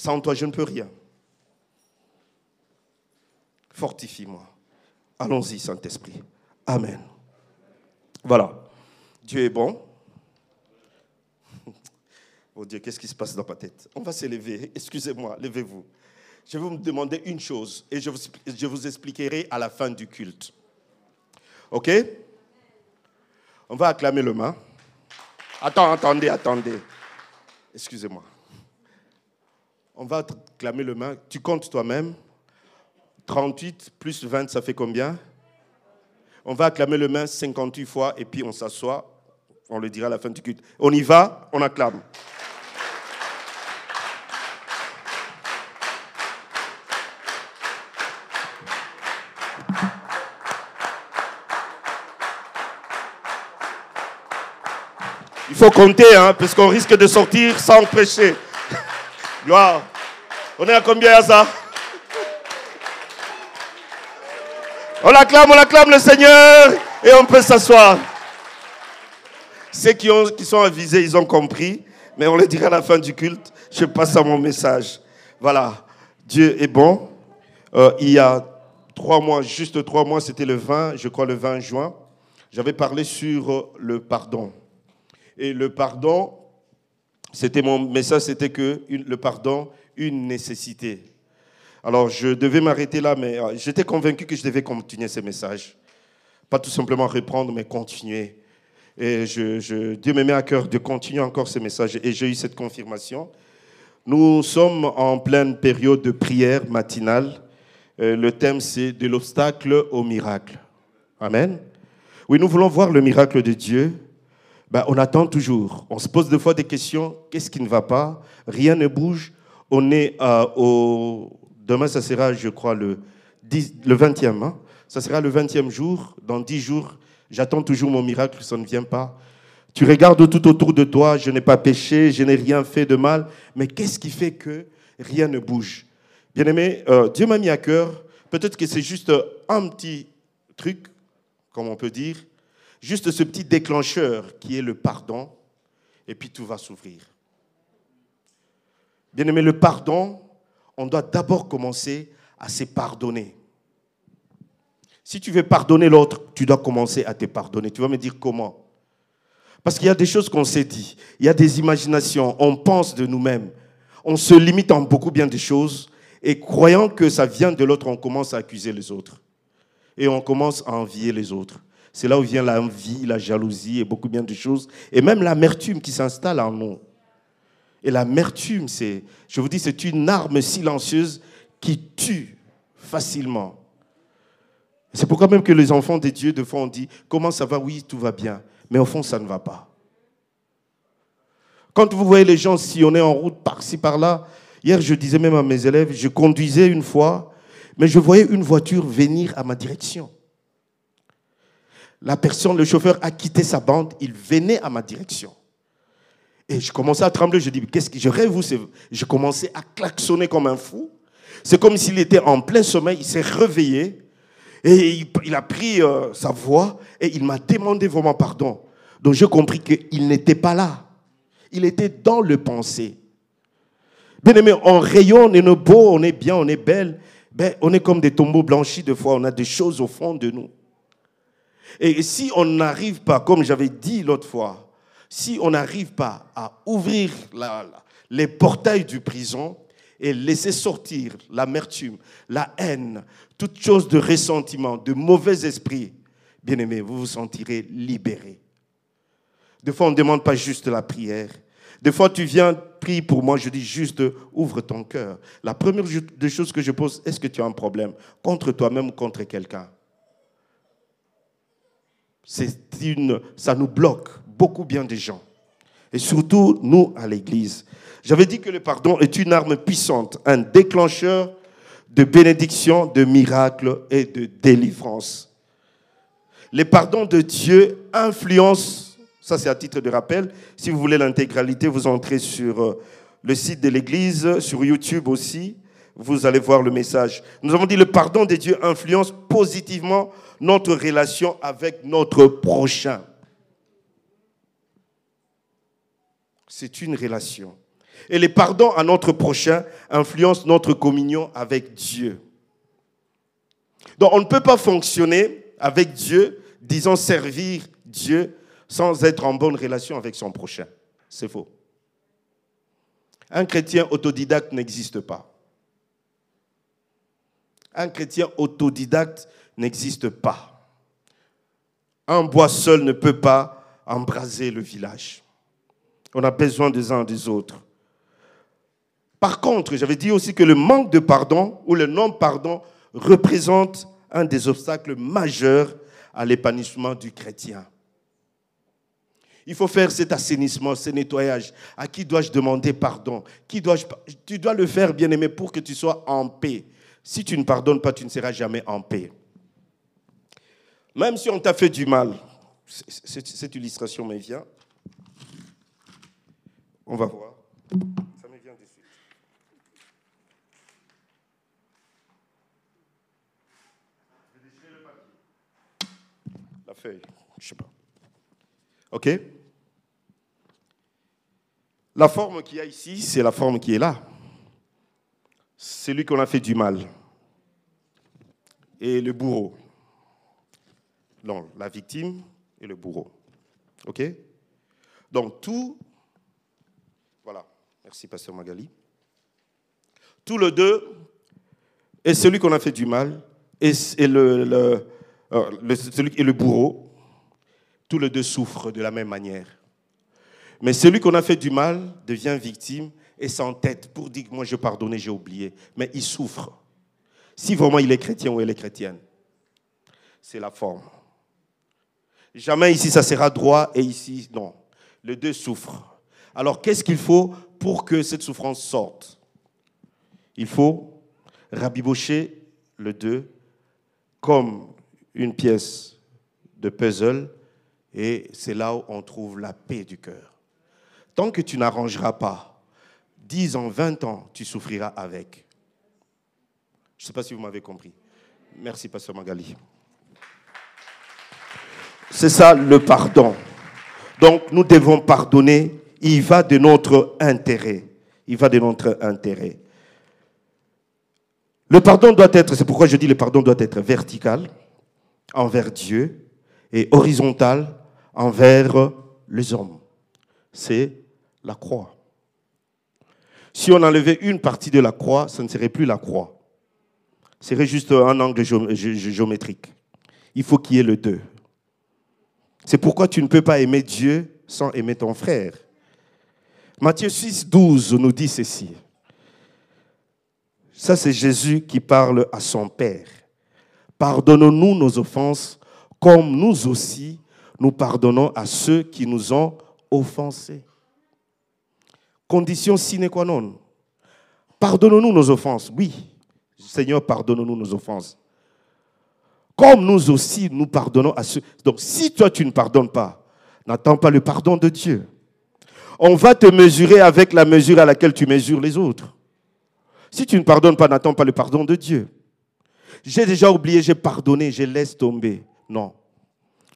Sans toi, je ne peux rien. Fortifie-moi. Allons-y, Saint-Esprit. Amen. Voilà. Dieu est bon. Oh Dieu, qu'est-ce qui se passe dans ma tête? On va s'élever. Excusez-moi, levez-vous. Je vais vous demander une chose et je vous, je vous expliquerai à la fin du culte. OK? On va acclamer le main. Attends, attendez, attendez. Excusez-moi. On va acclamer le main. Tu comptes toi-même. 38 plus 20, ça fait combien? On va acclamer le main 58 fois et puis on s'assoit. On le dira à la fin du culte. On y va, on acclame. Il faut compter, hein, parce qu'on risque de sortir sans prêcher. Gloire. On est à combien à ça On acclame, on acclame le Seigneur et on peut s'asseoir. Ceux qui, ont, qui sont avisés, ils ont compris, mais on le dira à la fin du culte. Je passe à mon message. Voilà, Dieu est bon. Euh, il y a trois mois, juste trois mois, c'était le 20, je crois le 20 juin, j'avais parlé sur le pardon. Et le pardon, c'était mon message, c'était que le pardon, une nécessité. Alors, je devais m'arrêter là, mais euh, j'étais convaincu que je devais continuer ce message. Pas tout simplement reprendre, mais continuer. Et Dieu me met à cœur de continuer encore ce message. Et j'ai eu cette confirmation. Nous sommes en pleine période de prière matinale. Euh, le thème, c'est de l'obstacle au miracle. Amen. Oui, nous voulons voir le miracle de Dieu. Ben, on attend toujours. On se pose des fois des questions. Qu'est-ce qui ne va pas? Rien ne bouge. On est euh, au, Demain, ça sera, je crois, le, 10, le 20e. Hein. Ça sera le 20e jour. Dans 10 jours, j'attends toujours mon miracle, ça ne vient pas. Tu regardes tout autour de toi, je n'ai pas péché, je n'ai rien fait de mal. Mais qu'est-ce qui fait que rien ne bouge? Bien-aimé, euh, Dieu m'a mis à cœur. Peut-être que c'est juste un petit truc, comme on peut dire, juste ce petit déclencheur qui est le pardon, et puis tout va s'ouvrir. Bien-aimé, le pardon, on doit d'abord commencer à se pardonner. Si tu veux pardonner l'autre, tu dois commencer à te pardonner. Tu vas me dire comment? Parce qu'il y a des choses qu'on s'est dit, il y a des imaginations, on pense de nous-mêmes, on se limite en beaucoup bien de choses, et croyant que ça vient de l'autre, on commence à accuser les autres. Et on commence à envier les autres. C'est là où vient l'envie, la jalousie et beaucoup bien de choses, et même l'amertume qui s'installe en nous. Et l'amertume, c'est, je vous dis, c'est une arme silencieuse qui tue facilement. C'est pourquoi même que les enfants des dieux, de fois, on dit, comment ça va? Oui, tout va bien. Mais au fond, ça ne va pas. Quand vous voyez les gens sillonner en route par-ci, par-là, hier, je disais même à mes élèves, je conduisais une fois, mais je voyais une voiture venir à ma direction. La personne, le chauffeur a quitté sa bande, il venait à ma direction. Et je commençais à trembler. Je dis, qu'est-ce que je rêve vous Je commençais à klaxonner comme un fou. C'est comme s'il était en plein sommeil. Il s'est réveillé et il, a pris euh, sa voix et il m'a demandé vraiment pardon. Donc j'ai compris qu'il n'était pas là. Il était dans le pensée. Bien aimé, on rayonne, on est beau, on est bien, on est belle. Ben, on est comme des tombeaux blanchis de fois. On a des choses au fond de nous. Et si on n'arrive pas, comme j'avais dit l'autre fois, si on n'arrive pas à ouvrir les portails du prison et laisser sortir l'amertume, la haine, toute chose de ressentiment, de mauvais esprit, bien aimé, vous vous sentirez libéré. Des fois, on ne demande pas juste la prière. Des fois, tu viens, prie pour moi, je dis juste, ouvre ton cœur. La première des choses que je pose, est-ce que tu as un problème? Contre toi-même ou contre quelqu'un? C'est une, ça nous bloque beaucoup bien des gens. Et surtout, nous, à l'Église. J'avais dit que le pardon est une arme puissante, un déclencheur de bénédiction, de miracles et de délivrance. Les pardons de Dieu influencent, ça c'est à titre de rappel, si vous voulez l'intégralité, vous entrez sur euh, le site de l'Église, sur YouTube aussi, vous allez voir le message. Nous avons dit le pardon de Dieu influence positivement notre relation avec notre prochain. C'est une relation. Et les pardons à notre prochain influencent notre communion avec Dieu. Donc on ne peut pas fonctionner avec Dieu, disons servir Dieu, sans être en bonne relation avec son prochain. C'est faux. Un chrétien autodidacte n'existe pas. Un chrétien autodidacte n'existe pas. Un bois seul ne peut pas embraser le village. On a besoin des uns des autres. Par contre, j'avais dit aussi que le manque de pardon ou le non-pardon représente un des obstacles majeurs à l'épanouissement du chrétien. Il faut faire cet assainissement, ce nettoyage. À qui dois-je demander pardon? Tu dois le faire, bien-aimé, pour que tu sois en paix. Si tu ne pardonnes pas, tu ne seras jamais en paix. Même si on t'a fait du mal, cette illustration me vient. On va voir. Ça me vient de suite. La feuille, je sais pas. OK? La forme qu'il y a ici, c'est la forme qui est là. C'est lui qu'on a fait du mal. Et le bourreau. Non, la victime et le bourreau. OK? Donc tout, merci Pasteur Magali. Tout le deux est celui qu'on a fait du mal et, le, le, euh, le, et bourreau. Tous les deux souffrent de la même manière. Mais celui qu'on a fait du mal devient victime et s'entête pour dire que moi je pardonnais, j'ai oublié. Mais il souffre. Si vraiment il est chrétien ou elle est chrétienne, c'est la forme. Jamais ici ça sera droit et ici non. Les deux souffrent. Alors qu'est-ce qu'il faut pour que cette souffrance sorte? Il faut rabibocher le deux comme une pièce de puzzle et c'est là où on trouve la paix du cœur. Tant que tu n'arrangeras pas, 10 ans, 20 ans, tu souffriras avec. Je ne sais pas si vous m'avez compris. Merci, Pasteur Magali. C'est ça le pardon. Donc nous devons pardonner. Il va de notre intérêt. Il va de notre intérêt. Le pardon doit être, c'est pourquoi je dis le pardon doit être vertical envers Dieu et horizontal envers les hommes. C'est la croix. Si on enlevait une partie de la croix, ce ne serait plus la croix. Ce serait juste un angle géométrique. Il faut qu'il y ait le deux. C'est pourquoi tu ne peux pas aimer Dieu sans aimer ton frère. Matthieu 6, 12 nous dit ceci. Ça, c'est Jésus qui parle à son Père. Pardonnons-nous nos offenses comme nous aussi nous pardonnons à ceux qui nous ont offensés. Condition sine qua non. Pardonnons-nous nos offenses. Oui, Seigneur, pardonnons-nous nos offenses comme nous aussi nous pardonnons à ceux. Donc si toi tu ne pardonnes pas, n'attends pas le pardon de Dieu. On va te mesurer avec la mesure à laquelle tu mesures les autres. Si tu ne pardonnes pas, n'attends pas le pardon de Dieu. J'ai déjà oublié, j'ai pardonné, je laisse tomber. Non.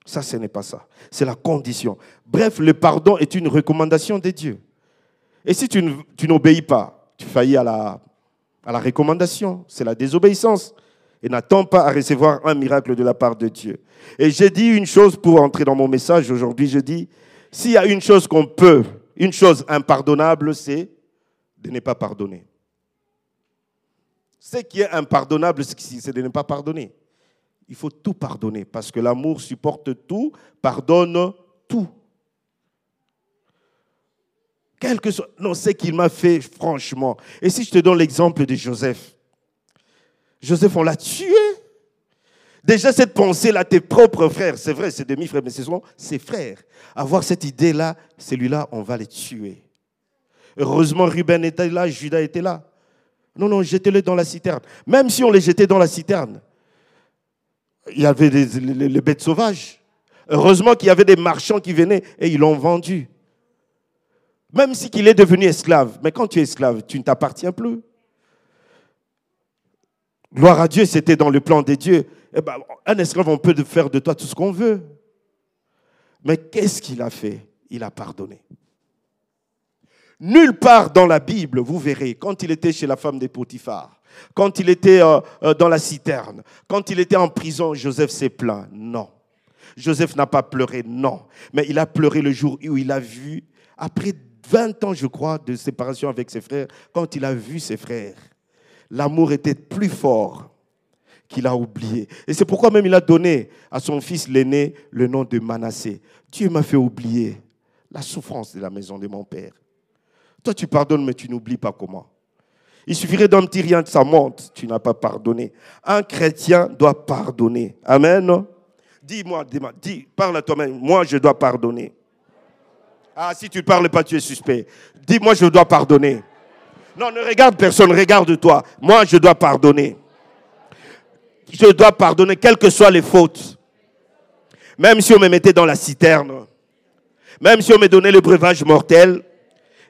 Ça, ce n'est pas ça. C'est la condition. Bref, le pardon est une recommandation de Dieu. Et si tu n'obéis pas, tu faillis à la, recommandation. C'est la désobéissance et n'attends pas à recevoir un miracle de la part de Dieu. Et j'ai dit une chose pour entrer dans mon message aujourd'hui, je dis, s'il y a une chose qu'on peut, une chose impardonnable, c'est de ne pas pardonner. Ce qui est impardonnable, c'est de ne pas pardonner. Il faut tout pardonner parce que l'amour supporte tout, pardonne tout. Quelque chose, non, ce qu'il m'a fait, franchement. Et si je te donne l'exemple de Joseph, Joseph, on l'a tué. Déjà, cette pensée-là, tes propres frères, c'est vrai, c'est demi-frères, mais ce sont ses frères. Avoir cette idée-là, celui-là, on va les tuer. Heureusement, Ruben était là, Judas était là. Non, non, jetez-le dans la citerne. Même si on les jetait dans la citerne, il y avait les, bêtes sauvages. Heureusement qu'il y avait des marchands qui venaient et ils l'ont vendu. Même si qu'il est devenu esclave. Mais quand tu es esclave, tu ne t'appartiens plus. Gloire à Dieu, c'était dans le plan des dieux. Eh ben, un esclave, on peut faire de toi tout ce qu'on veut. Mais qu'est-ce qu'il a fait? Il a pardonné. Nulle part dans la Bible, vous verrez, quand il était chez la femme des Potiphar, quand il était euh, euh, dans la citerne, quand il était en prison, Joseph s'est plaint. Non. Joseph n'a pas pleuré, non. Mais il a pleuré le jour où il a vu, après 20 ans, je crois, de séparation avec ses frères, quand il a vu ses frères, l'amour était plus fort qu'il a oublié. Et c'est pourquoi même il a donné à son fils l'aîné le nom de Manassé. Dieu m'a fait oublier la souffrance de la maison de mon père. Toi, tu pardonnes, mais tu n'oublies pas comment. Il suffirait d'un petit rien de sa monte, tu n'as pas pardonné. Un chrétien doit pardonner. Amen. Dis-moi, dis, parle à toi-même. Moi, je dois pardonner. Ah, si tu ne parles pas, tu es suspect. Dis-moi, je dois pardonner. Non, ne regarde personne, regarde-toi. Moi, je dois pardonner. Je dois pardonner, quelles que soient les fautes. Même si on me mettait dans la citerne, même si on me donnait le breuvage mortel,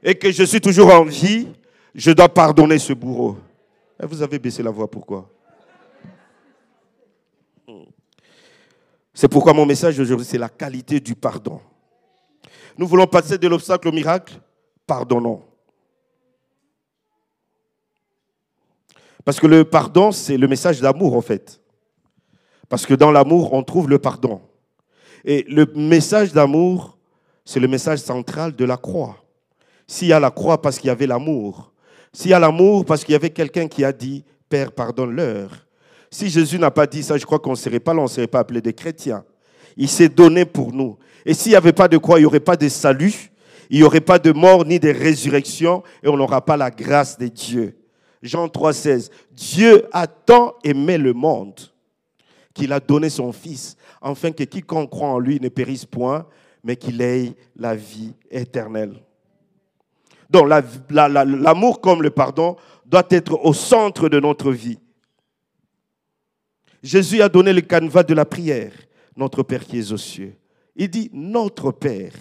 et que je suis toujours en vie, je dois pardonner ce bourreau. Et vous avez baissé la voix, pourquoi? C'est pourquoi mon message aujourd'hui, c'est la qualité du pardon. Nous voulons passer de l'obstacle au miracle, pardonnons. Parce que le pardon, c'est le message d'amour, en fait. Parce que dans l'amour, on trouve le pardon. Et le message d'amour, c'est le message central de la croix. S'il y a la croix parce qu'il y avait l'amour, s'il y a l'amour parce qu'il y avait quelqu'un qui a dit, Père, pardonne-leur. Si Jésus n'a pas dit ça, je crois qu'on ne serait pas là, on ne serait pas appelé des chrétiens. Il s'est donné pour nous. Et s'il n'y avait pas de croix, il n'y aurait pas de salut, il n'y aurait pas de mort ni de résurrection, et on n'aura pas la grâce de Dieu. Jean 3,16. Dieu a tant aimé le monde qu'il a donné son Fils, afin que quiconque croit en lui ne périsse point, mais qu'il ait la vie éternelle. Donc l'amour comme le pardon doit être au centre de notre vie. Jésus a donné le canevas de la prière, notre Père qui est aux cieux. Il dit notre Père,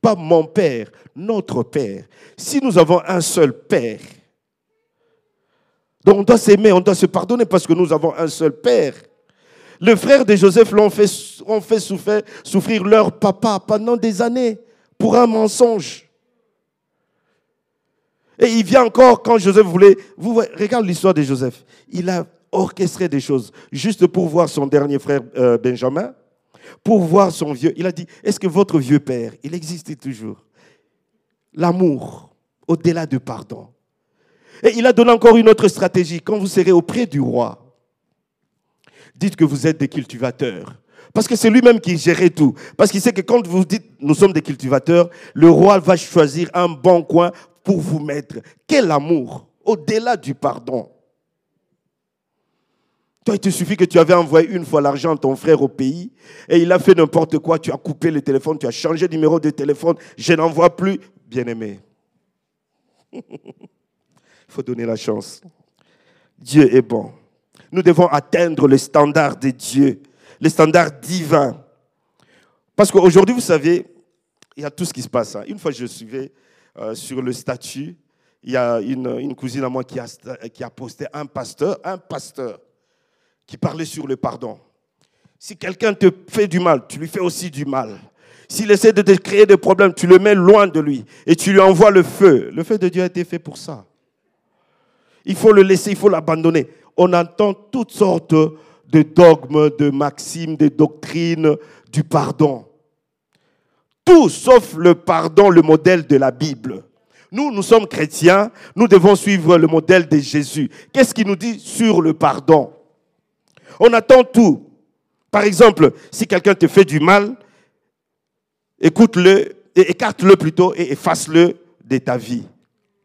pas mon Père, notre Père. Si nous avons un seul Père, donc on doit s'aimer, on doit se pardonner parce que nous avons un seul Père. Le frère de Joseph l'ont fait, ont fait souffrir, leur papa pendant des années pour un mensonge. Et il vient encore quand Joseph voulait. Regarde l'histoire de Joseph. Il a orchestré des choses juste pour voir son dernier frère euh, Benjamin, pour voir son vieux. Il a dit Est-ce que votre vieux père, il existait toujours? L'amour, au-delà du pardon. Et il a donné encore une autre stratégie. Quand vous serez auprès du roi, dites que vous êtes des cultivateurs. Parce que c'est lui-même qui gérait tout. Parce qu'il sait que quand vous dites nous sommes des cultivateurs, le roi va choisir un bon coin pour vous mettre. Quel amour, au-delà du pardon. Toi, il te suffit que tu avais envoyé une fois l'argent à ton frère au pays et il a fait n'importe quoi, tu as coupé le téléphone, tu as changé de numéro de téléphone, je n'en vois plus. Bien-aimé, il faut donner la chance. Dieu est bon. Nous devons atteindre le standard de Dieu, le standard divin. Parce qu'aujourd'hui, vous savez, il y a tout ce qui se passe. Hein. Une fois, je suivais euh, sur le statut, il y a une, cousine à moi qui a, qui a posté un pasteur, un pasteur, qui parlait sur le pardon. Si quelqu'un te fait du mal, tu lui fais aussi du mal. S'il essaie de te créer des problèmes, tu le mets loin de lui et tu lui envoies le feu. Le feu de Dieu a été fait pour ça. Il faut le laisser, il faut l'abandonner. On entend toutes sortes de dogmes, de maximes, de doctrines du pardon tout sauf le pardon, le modèle de la Bible. Nous, nous sommes chrétiens, nous devons suivre le modèle de Jésus. Qu'est-ce qu'il nous dit sur le pardon? On attend tout. Par exemple, si quelqu'un te fait du mal, écoute-le, écarte-le plutôt et efface-le de ta vie.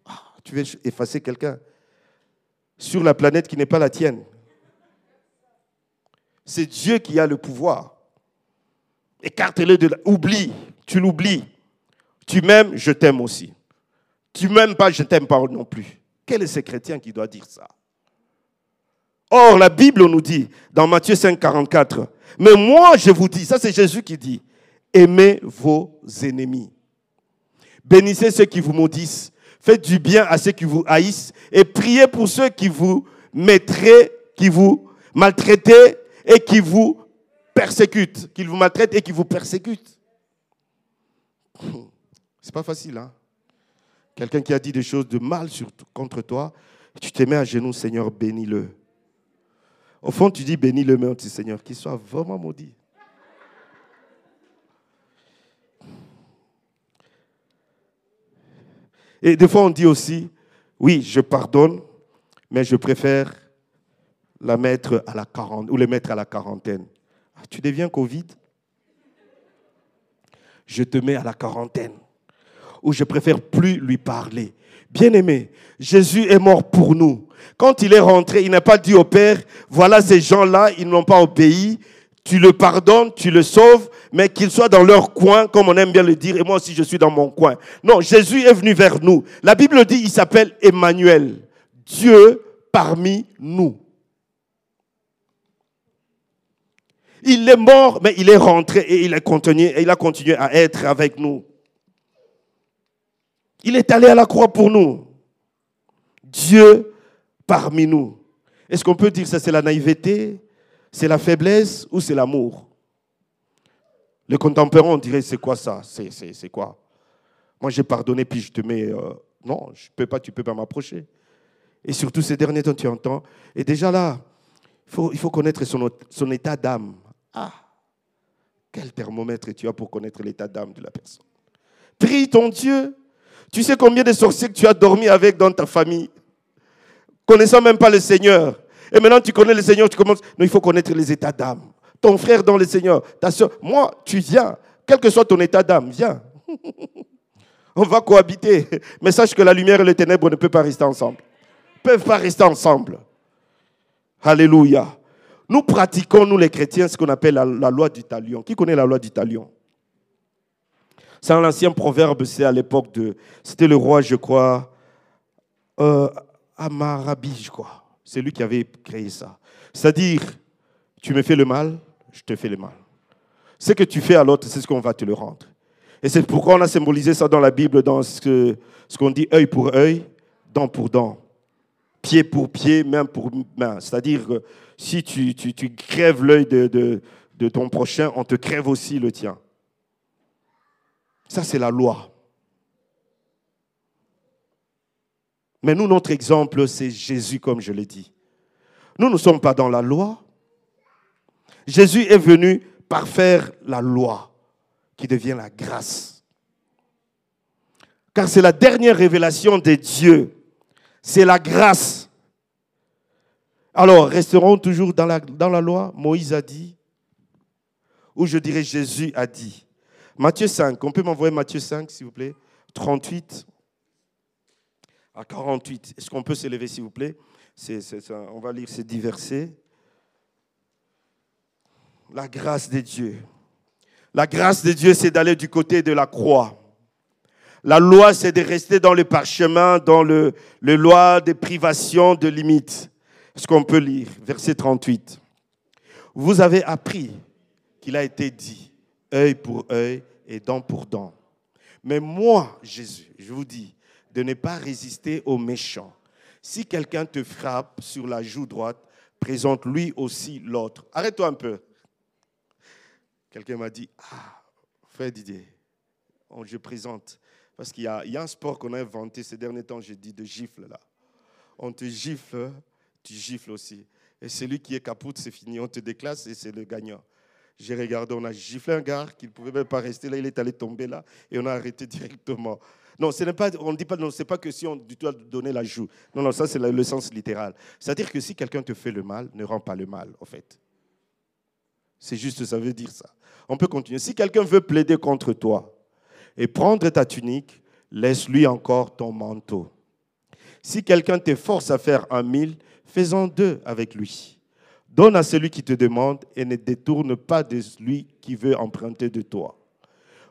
Ah, tu veux effacer quelqu'un? Sur la planète qui n'est pas la tienne. C'est Dieu qui a le pouvoir. Écarte-le de la... Oublie tu l'oublies. Tu m'aimes, je t'aime aussi. Tu m'aimes pas, je t'aime pas non plus. Quel est ce chrétien qui doit dire ça? Or, la Bible nous dit, dans Matthieu 5, 44, mais moi je vous dis, ça c'est Jésus qui dit, aimez vos ennemis. Bénissez ceux qui vous maudissent. Faites du bien à ceux qui vous haïssent et priez pour ceux qui vous mettraient, qui vous maltraitez et qui vous persécutent, qui vous maltraitent et qui vous persécutent. C'est pas facile, hein? Quelqu'un qui a dit des choses de mal contre toi, tu te mets à genoux, Seigneur, bénis-le. Au fond, tu dis bénis-le, mais on dit Seigneur, qu'il soit vraiment maudit. Et des fois, on dit aussi, oui, je pardonne, mais je préfère la mettre à la quarantaine ou les mettre à la quarantaine. Ah, tu deviens Covid? Je te mets à la quarantaine. Ou je préfère plus lui parler. Bien-aimé, Jésus est mort pour nous. Quand il est rentré, il n'a pas dit au Père, voilà ces gens-là, ils n'ont pas obéi, tu le pardonnes, tu le sauves, mais qu'ils soient dans leur coin, comme on aime bien le dire, et moi aussi je suis dans mon coin. Non, Jésus est venu vers nous. La Bible dit, il s'appelle Emmanuel, Dieu parmi nous. Il est mort, mais il est rentré et il a continué, et il a continué à être avec nous. Il est allé à la croix pour nous. Dieu parmi nous. Est-ce qu'on peut dire que ça c'est la naïveté, c'est la faiblesse ou c'est l'amour? Les contemporains, on dirait c'est quoi ça? C'est quoi? Moi j'ai pardonné puis je te mets... Euh, non, je peux pas, tu peux pas m'approcher. Et surtout ces derniers temps, tu entends. Et déjà là, il faut, connaître son, état d'âme. Ah, quel thermomètre tu as pour connaître l'état d'âme de la personne? Prie ton Dieu. Tu sais combien de sorciers tu as dormi avec dans ta famille? Connaissant même pas le Seigneur. Et maintenant, tu connais le Seigneur, tu commences. Non, il faut connaître les états d'âme. Ton frère dans le Seigneur, ta soeur. Moi, tu viens. Quel que soit ton état d'âme, viens. On va cohabiter. Mais sache que la lumière et les ténèbres ne peuvent pas rester ensemble. Ne peuvent pas rester ensemble. Alléluia. Nous pratiquons, nous les chrétiens, ce qu'on appelle la, loi du talion. Qui connaît la loi du talion? C'est un ancien proverbe, c'est à l'époque de. C'était le roi, je crois, euh, Amarabi, je crois. C'est lui qui avait créé ça. C'est-à-dire, tu me fais le mal, je te fais le mal. Ce que tu fais à l'autre, c'est ce qu'on va te le rendre. Et c'est pourquoi on a symbolisé ça dans la Bible, dans ce, qu'on dit œil pour œil, dent pour dent, pied pour pied, main pour main. C'est-à-dire que si tu, crèves l'œil de ton prochain, on te crève aussi le tien. Ça, c'est la loi. Mais nous, notre exemple, c'est Jésus, comme je l'ai dit. Nous ne sommes pas dans la loi. Jésus est venu parfaire la loi, qui devient la grâce. Car c'est la dernière révélation de Dieu. C'est la grâce. Alors, resterons toujours dans la, loi. Moïse a dit, ou je dirais Jésus a dit. Matthieu 5, on peut m'envoyer Matthieu 5, s'il vous plaît? 38 à 48. Est-ce qu'on peut s'élever, s'il vous plaît? On va lire ces dix versets. La grâce de Dieu. La grâce de Dieu, c'est d'aller du côté de la croix. La loi, c'est de rester dans le parchemin, dans le, le loi de privation, de limites. Est-ce qu'on peut lire? Verset 38. Vous avez appris qu'il a été dit, œil pour œil et dent pour dent. Mais moi, Jésus, je vous dis, de ne pas résister aux méchants. Si quelqu'un te frappe sur la joue droite, présente lui aussi l'autre. Arrête-toi un peu. Quelqu'un m'a dit, ah, frère Didier, je présente. Parce qu'il y, a un sport qu'on a inventé ces derniers temps, j'ai dit, de gifle là. On te gifle, tu gifles aussi. Et celui qui est capote, c'est fini. On te déclasse et c'est le gagnant. J'ai regardé, on a giflé un gars qui ne pouvait même pas rester là, il est allé tomber là et on a arrêté directement. Non, ce n'est pas, on ne dit pas, non, c'est pas que si on doit donner la joue. Non, non, ça c'est le sens littéral. C'est-à-dire que si quelqu'un te fait le mal, ne rend pas le mal, en fait. C'est juste, ça veut dire ça. On peut continuer. Si quelqu'un veut plaider contre toi et prendre ta tunique, laisse-lui encore ton manteau. Si quelqu'un te force à faire un mille, fais-en deux avec lui. Donne à celui qui te demande et ne détourne pas de celui qui veut emprunter de toi.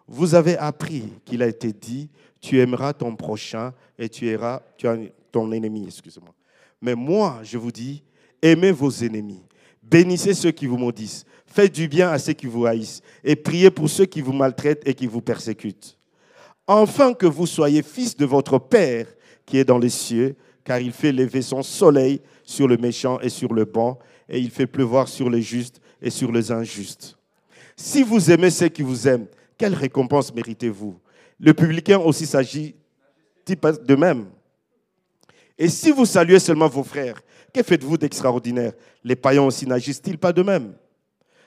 Vous avez appris qu'il a été dit, tu aimeras ton prochain et tu aimeras ton ennemi, excusez-moi. Mais moi, je vous dis, aimez vos ennemis, bénissez ceux qui vous maudissent, faites du bien à ceux qui vous haïssent et priez pour ceux qui vous maltraitent et qui vous persécutent. Enfin que vous soyez fils de votre Père qui est dans les cieux, car il fait lever son soleil sur le méchant et sur le bon, et il fait pleuvoir sur les justes et sur les injustes. Si vous aimez ceux qui vous aiment, quelle récompense méritez-vous? Le publicain aussi s'agit fait-il pas de même? Et si vous saluez seulement vos frères, que faites-vous d'extraordinaire? Les païens aussi n'agissent-ils pas de même?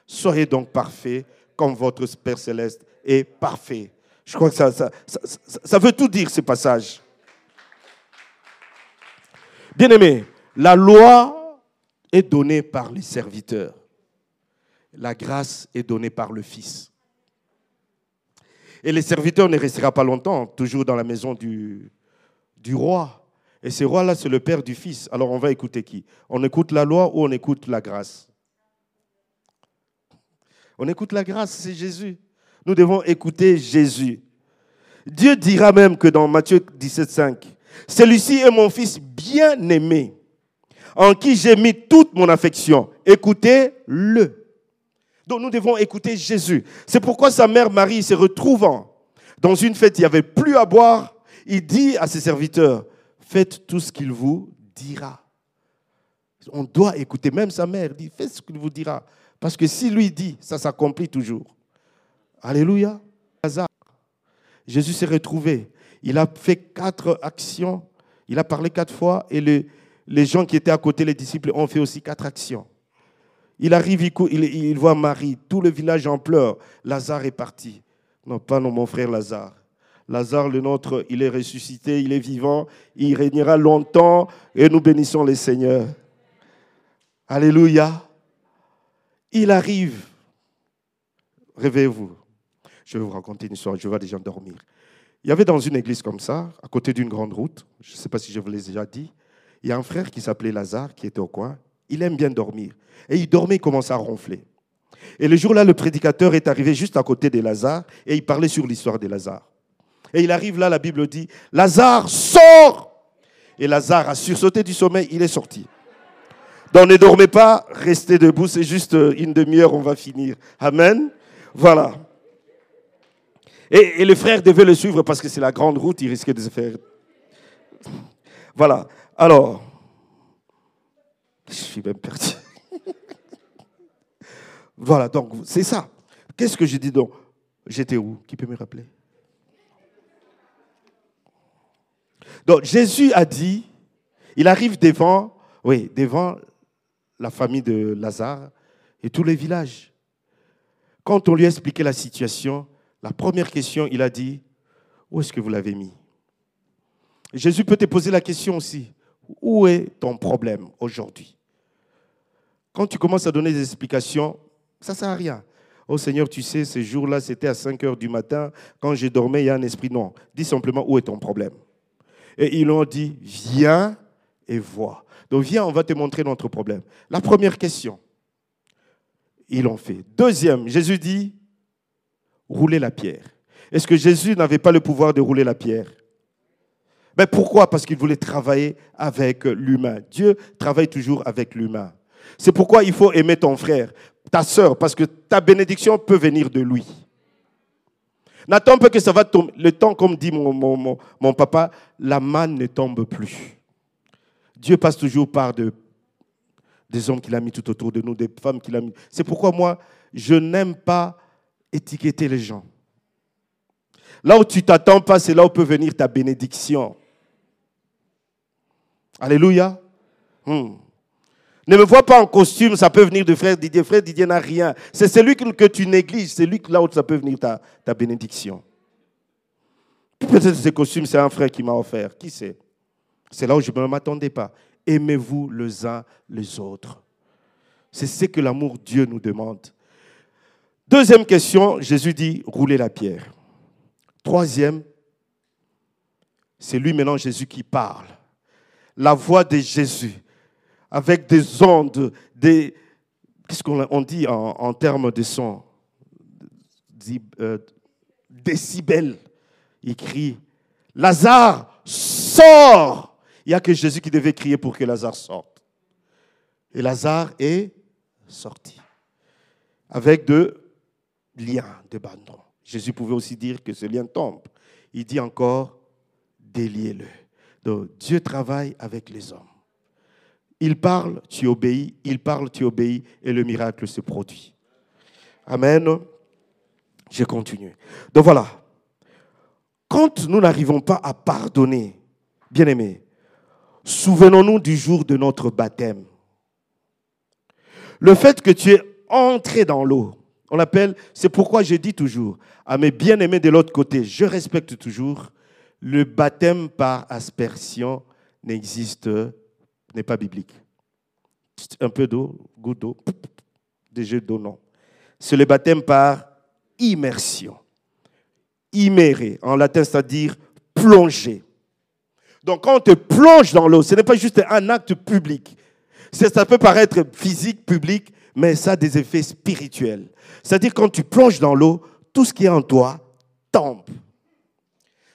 Soyez donc parfaits comme votre Père céleste est parfait. Je crois que ça, veut tout dire, ce passage. Bien aimé, la loi est donnée par les serviteurs. La grâce est donnée par le Fils. Et les serviteurs ne restera pas longtemps, toujours dans la maison du, du roi. Et ce roi-là, c'est le père du fils. Alors on va écouter qui? On écoute la loi ou on écoute la grâce? On écoute la grâce, c'est Jésus. Nous devons écouter Jésus. Dieu dira même que dans Matthieu 17,5, celui-ci est mon fils bien-aimé, en qui j'ai mis toute mon affection. Écoutez-le. Donc nous devons écouter Jésus. C'est pourquoi sa mère Marie, se retrouvant dans une fête, il n'y avait plus à boire, il dit à ses serviteurs, faites tout ce qu'il vous dira. On doit écouter, même sa mère dit, faites ce qu'il vous dira. Parce que si lui dit, ça s'accomplit toujours. Alléluia. Jésus s'est retrouvé. Il a fait quatre actions. Il a parlé quatre fois et les, gens qui étaient à côté, les disciples, ont fait aussi quatre actions. Il arrive, il, voit Marie, tout le village en pleurs. Lazare est parti. Non, pas non, mon frère Lazare. Lazare, le nôtre, il est ressuscité, il est vivant, il régnera longtemps et nous bénissons les seigneurs. Alléluia. Il arrive. Réveillez-vous. Je vais vous raconter une histoire, je vais déjà dormir. Il y avait dans une église comme ça, à côté d'une grande route, je ne sais pas si je vous l'ai déjà dit, il y a un frère qui s'appelait Lazare qui était au coin. Il aime bien dormir. Et il dormait, il commençait à ronfler. Et le jour-là, le prédicateur est arrivé juste à côté de Lazare et il parlait sur l'histoire de Lazare. Et il arrive là, la Bible dit, Lazare, sort Et Lazare a sursauté du sommeil, il est sorti. Donc ne dormez pas, restez debout, c'est juste une demi-heure, on va finir. Amen. Voilà. Et, et, le frère devait le suivre parce que c'est la grande route, il risquait de se faire. Voilà. Alors, je suis même perdu. voilà, donc c'est ça. Qu'est-ce que j'ai dit donc J'étais où? Qui peut me rappeler? Donc Jésus a dit, il arrive devant, oui, devant la famille de Lazare et tous les villages. Quand on lui a expliqué la situation, la première question, il a dit, où est-ce que vous l'avez mis? Jésus peut te poser la question aussi, où est ton problème aujourd'hui? Quand tu commences à donner des explications, ça ne sert à rien. Oh Seigneur, tu sais, ce jour-là, c'était à 5 heures du matin. Quand j'ai dormi, il y a un esprit. Non. Dis simplement où est ton problème? Et ils ont dit, viens et vois. Donc viens, on va te montrer notre problème. La première question, ils l'ont fait. Deuxième, Jésus dit, roulez la pierre. Est-ce que Jésus n'avait pas le pouvoir de rouler la pierre? Mais pourquoi? Parce qu'il voulait travailler avec l'humain. Dieu travaille toujours avec l'humain. C'est pourquoi il faut aimer ton frère, ta soeur, parce que ta bénédiction peut venir de lui. N'attends pas que ça va tomber. Le temps, comme dit mon, mon, mon, papa, la manne ne tombe plus. Dieu passe toujours par de, des hommes qu'il a mis tout autour de nous, des femmes qu'il a mis. C'est pourquoi moi, je n'aime pas étiqueter les gens. Là où tu t'attends pas, c'est là où peut venir ta bénédiction. Alléluia. Hmm. Ne me vois pas en costume, ça peut venir de frère Didier. Frère Didier n'a rien. C'est celui que tu négliges, c'est lui là où ça peut venir ta, bénédiction. Peut-être ce costume, c'est un frère qui m'a offert. Qui sait? C'est là où je ne m'attendais pas. Aimez-vous les uns les autres. C'est ce que l'amour Dieu nous demande. Deuxième question, Jésus dit roulez la pierre. Troisième, c'est lui maintenant Jésus qui parle. La voix de Jésus avec des ondes, des. Qu'est-ce qu'on dit en, termes de son? Euh, Décibels. Il crie Lazare, sors Il n'y a que Jésus qui devait crier pour que Lazare sorte. Et Lazare est sorti. Avec de liens, de bandons. Jésus pouvait aussi dire que ce lien tombe. Il dit encore déliez-le. Donc Dieu travaille avec les hommes. Il parle, tu obéis, il parle, tu obéis, et le miracle se produit. Amen. Je continue. Donc voilà. Quand nous n'arrivons pas à pardonner, bien aimé, souvenons-nous du jour de notre baptême. Le fait que tu es entré dans l'eau, on l'appelle, c'est pourquoi je dis toujours à mes bien-aimés de l'autre côté, je respecte toujours, le baptême par aspersion n'existe, n'est pas biblique. Un peu d'eau, goutte d'eau, des jeux d'eau, non. C'est le baptême par immersion. Immérer, en latin, c'est-à-dire plonger. Donc quand on te plonge dans l'eau, ce n'est pas juste un acte public. Ça peut paraître physique, public, mais ça a des effets spirituels. C'est-à-dire quand tu plonges dans l'eau, tout ce qui est en toi tombe.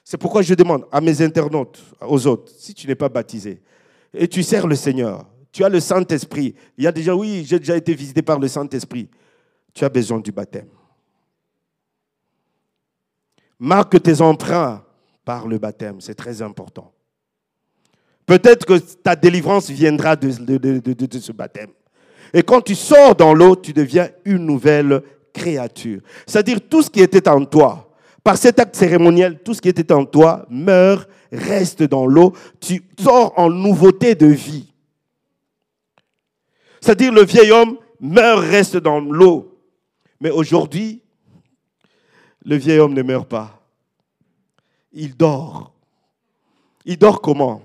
C'est pourquoi je demande à mes internautes, aux autres, si tu n'es pas baptisé et tu sers le Seigneur, tu as le Saint-Esprit. Il y a déjà, oui, j'ai déjà été visité par le Saint-Esprit. Tu as besoin du baptême. Marque tes emprunts par le baptême, c'est très important. Peut-être que ta délivrance viendra de, ce baptême. Et quand tu sors dans l'eau, tu deviens une nouvelle créature. C'est-à-dire tout ce qui était en toi, par cet acte cérémoniel, tout ce qui était en toi meurt, reste dans l'eau, tu sors en nouveauté de vie. C'est-à-dire le vieil homme meurt, reste dans l'eau. Mais aujourd'hui, le vieil homme ne meurt pas. Il dort. Il dort comment?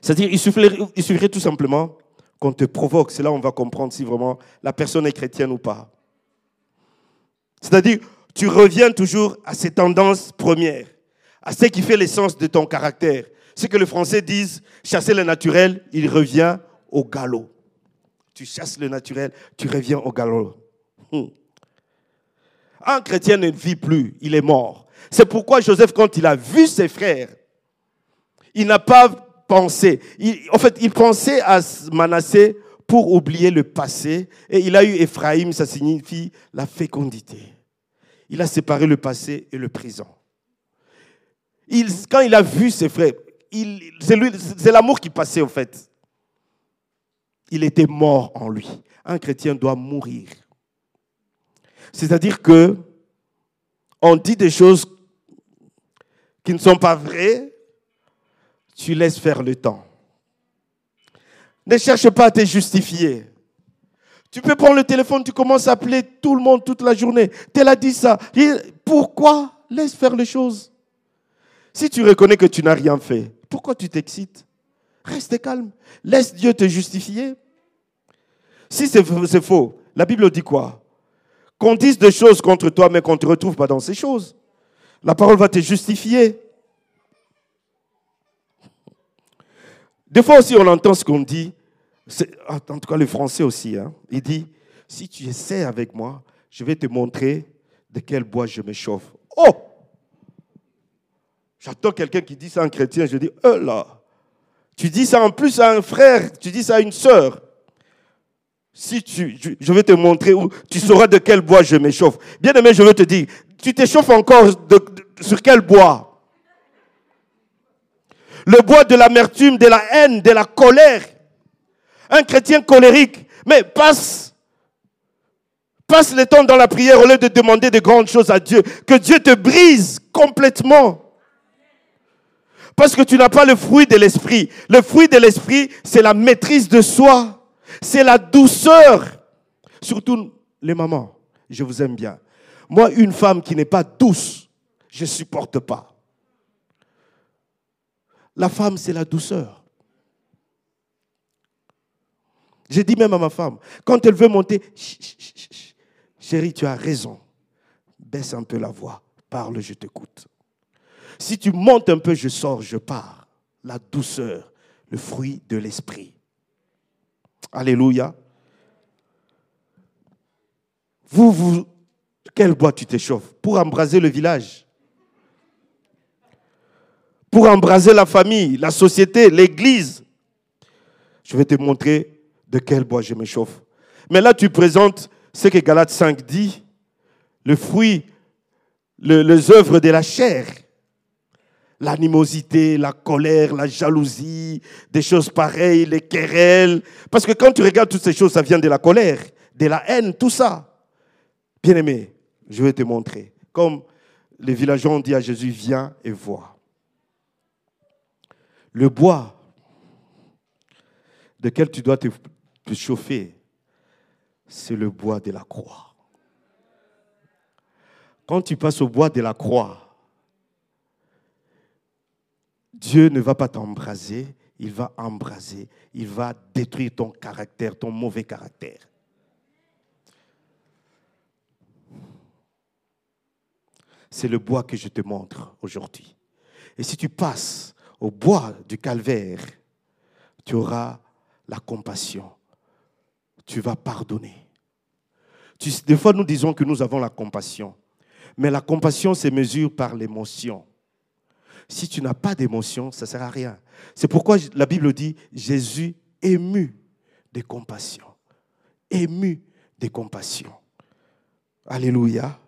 C'est-à-dire, il suffirait, tout simplement qu'on te provoque. C'est là où on va comprendre si vraiment la personne est chrétienne ou pas. C'est-à-dire, tu reviens toujours à ces tendances premières, à ce qui fait l'essence de ton caractère. Ce que les Français disent, chasser le naturel, il revient au galop. Tu chasses le naturel, tu reviens au galop. Hmm. Un chrétien ne vit plus, il est mort. C'est pourquoi Joseph, quand il a vu ses frères, il n'a pas en fait, il pensait à Manassé pour oublier le passé. Et il a eu Ephraïm, ça signifie la fécondité. Il a séparé le passé et le présent. Quand il a vu ses frères, c'est l'amour qui passait en fait. Il était mort en lui. Un chrétien doit mourir. C'est-à-dire que on dit des choses qui ne sont pas vraies, tu laisses faire le temps. Ne cherche pas à te justifier. Tu peux prendre le téléphone, tu commences à appeler tout le monde toute la journée. Tel a dit ça. Pourquoi Laisse faire les choses? Si tu reconnais que tu n'as rien fait, pourquoi tu t'excites? Reste calme. Laisse Dieu te justifier. Si c'est faux, la Bible dit quoi? Qu'on dise des choses contre toi, mais qu'on ne te retrouve pas dans ces choses. La parole va te justifier. Des fois aussi, on entend ce qu'on dit, en tout cas le français aussi, hein. il dit, si tu essaies avec moi, je vais te montrer de quel bois je me chauffe. Oh J'attends quelqu'un qui dit ça un chrétien, je dis, oh là Tu dis ça en plus à un frère, tu dis ça à une sœur. Si tu, je vais te montrer où tu sauras de quel bois je m'échauffe. Bien aimé, je veux te dire, tu t'échauffes encore sur quel bois? Le bois de l'amertume, de la haine, de la colère un chrétien colérique, mais passe, passe le temps dans la prière au lieu de demander de grandes choses à Dieu. Que Dieu te brise complètement. Parce que tu n'as pas le fruit de l'esprit. Le fruit de l'esprit, c'est la maîtrise de soi. C'est la douceur. Surtout les mamans, je vous aime bien. Moi, une femme qui n'est pas douce, je ne supporte pas. La femme, c'est la douceur. J'ai dit même à ma femme, quand elle veut monter, chérie, tu as raison. Baisse un peu la voix. Parle, je t'écoute. Si tu montes un peu, je sors, je pars. La douceur, le fruit de l'esprit. Alléluia. Vous, vous, quel bois tu t'échauffes? Pour embraser le village. Pour embraser la famille, la société, l'église. Je vais te montrer de quel bois je m'échauffe. Mais là, tu présentes ce que Galates 5 dit, le fruit, les œuvres de la chair. L'animosité, la colère, la jalousie, des choses pareilles, les querelles. Parce que quand tu regardes toutes ces choses, ça vient de la colère, de la haine, tout ça. Bien aimé, je vais te montrer. Comme les villageois ont dit à Jésus, viens et vois. Le bois de quel tu dois te, te chauffer, c'est le bois de la croix. Quand tu passes au bois de la croix, Dieu ne va pas t'embraser, il va embraser, il va détruire ton caractère, ton mauvais caractère. C'est le bois que je te montre aujourd'hui. Et si tu passes au bois du calvaire, tu auras la compassion. Tu vas pardonner. des fois, nous disons que nous avons la compassion. Mais la compassion se mesure par l'émotion. Si tu n'as pas d'émotion, ça ne sert à rien. C'est pourquoi la Bible dit Jésus ému de compassion. Ému de compassion. Alléluia.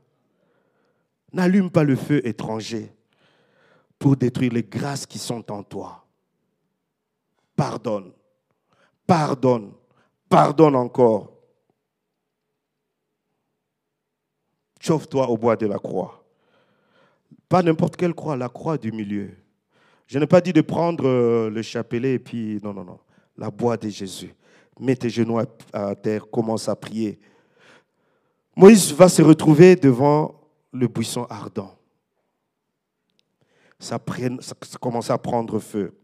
N'allume pas le feu étranger pour détruire les grâces qui sont en toi. Pardonne. Pardonne. Pardonne encore. Chauffe-toi au bois de la croix. Pas n'importe quelle croix, la croix du milieu. Je n'ai pas dit de prendre euh, le chapelet et puis, non, non, non, la bois de Jésus. Mets tes genoux à terre, commence à prier. Moïse va se retrouver devant le buisson ardent. Ça, ça commence à prendre feu.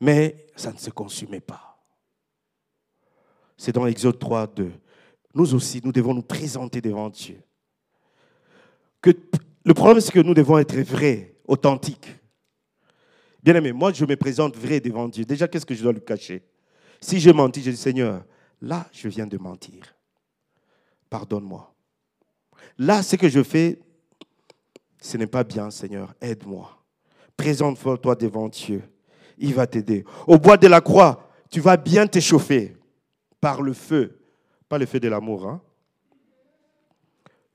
Mais ça ne se consumait pas. C'est dans Exode 3, 2. Nous aussi, nous devons nous présenter devant Dieu. Que, le problème, c'est que nous devons être vrais, authentiques. Bien aimé, moi, je me présente vrai devant Dieu. Déjà, qu'est-ce que je dois lui cacher? Si je mentis, je dis Seigneur, là, je viens de mentir. Pardonne-moi. Là, ce que je fais, ce n'est pas bien, Seigneur. Aide-moi. Présente-toi devant Dieu. Il va t'aider. Au bois de la croix, tu vas bien t'échauffer par le feu pas le feu de l'amour, hein?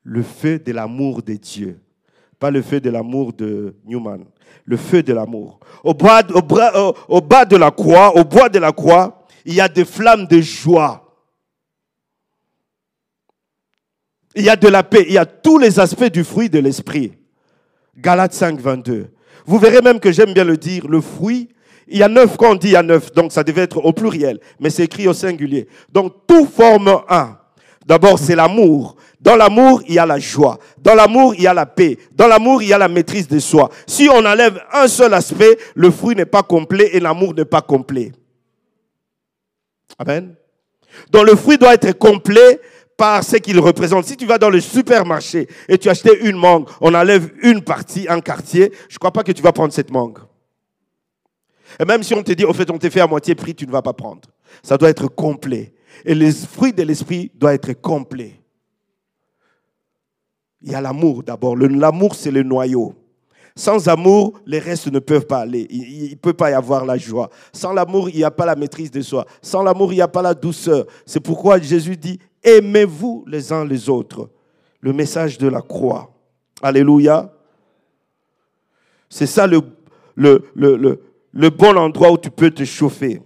Le feu de l'amour de Dieu. Pas le feu de l'amour de Newman. Le feu de l'amour. Au, bas, au, au bas de la croix, au bois de la croix, il y a des flammes de joie. Il y a de la paix. Il y a tous les aspects du fruit de l'esprit. Galates 5, 22. Vous verrez même que j'aime bien le dire, le fruit il y a neuf, quand on dit il y a neuf, donc ça devait être au pluriel, mais c'est écrit au singulier. Donc tout forme un. D'abord, c'est l'amour. Dans l'amour, il y a la joie. Dans l'amour, il y a la paix. Dans l'amour, il y a la maîtrise de soi. Si on enlève un seul aspect, le fruit n'est pas complet et l'amour n'est pas complet. Amen. Donc le fruit doit être complet par ce qu'il représente. Si tu vas dans le supermarché et tu achètes une mangue, on enlève une partie, un quartier, je ne crois pas que tu vas prendre cette mangue. Et même si on te dit, au fait, on t'a fait à moitié prix, tu ne vas pas prendre. Ça doit être complet. Et les fruits de l'esprit doivent être complets. Il y a l'amour d'abord. L'amour, c'est le noyau. Sans amour, les restes ne peuvent pas aller. Il ne peut pas y avoir la joie. Sans l'amour, il n'y a pas la maîtrise de soi. Sans l'amour, il n'y a pas la douceur. C'est pourquoi Jésus dit, aimez-vous les uns les autres. Le message de la croix. Alléluia. C'est ça le, le, le, le bon endroit où tu peux te chauffer.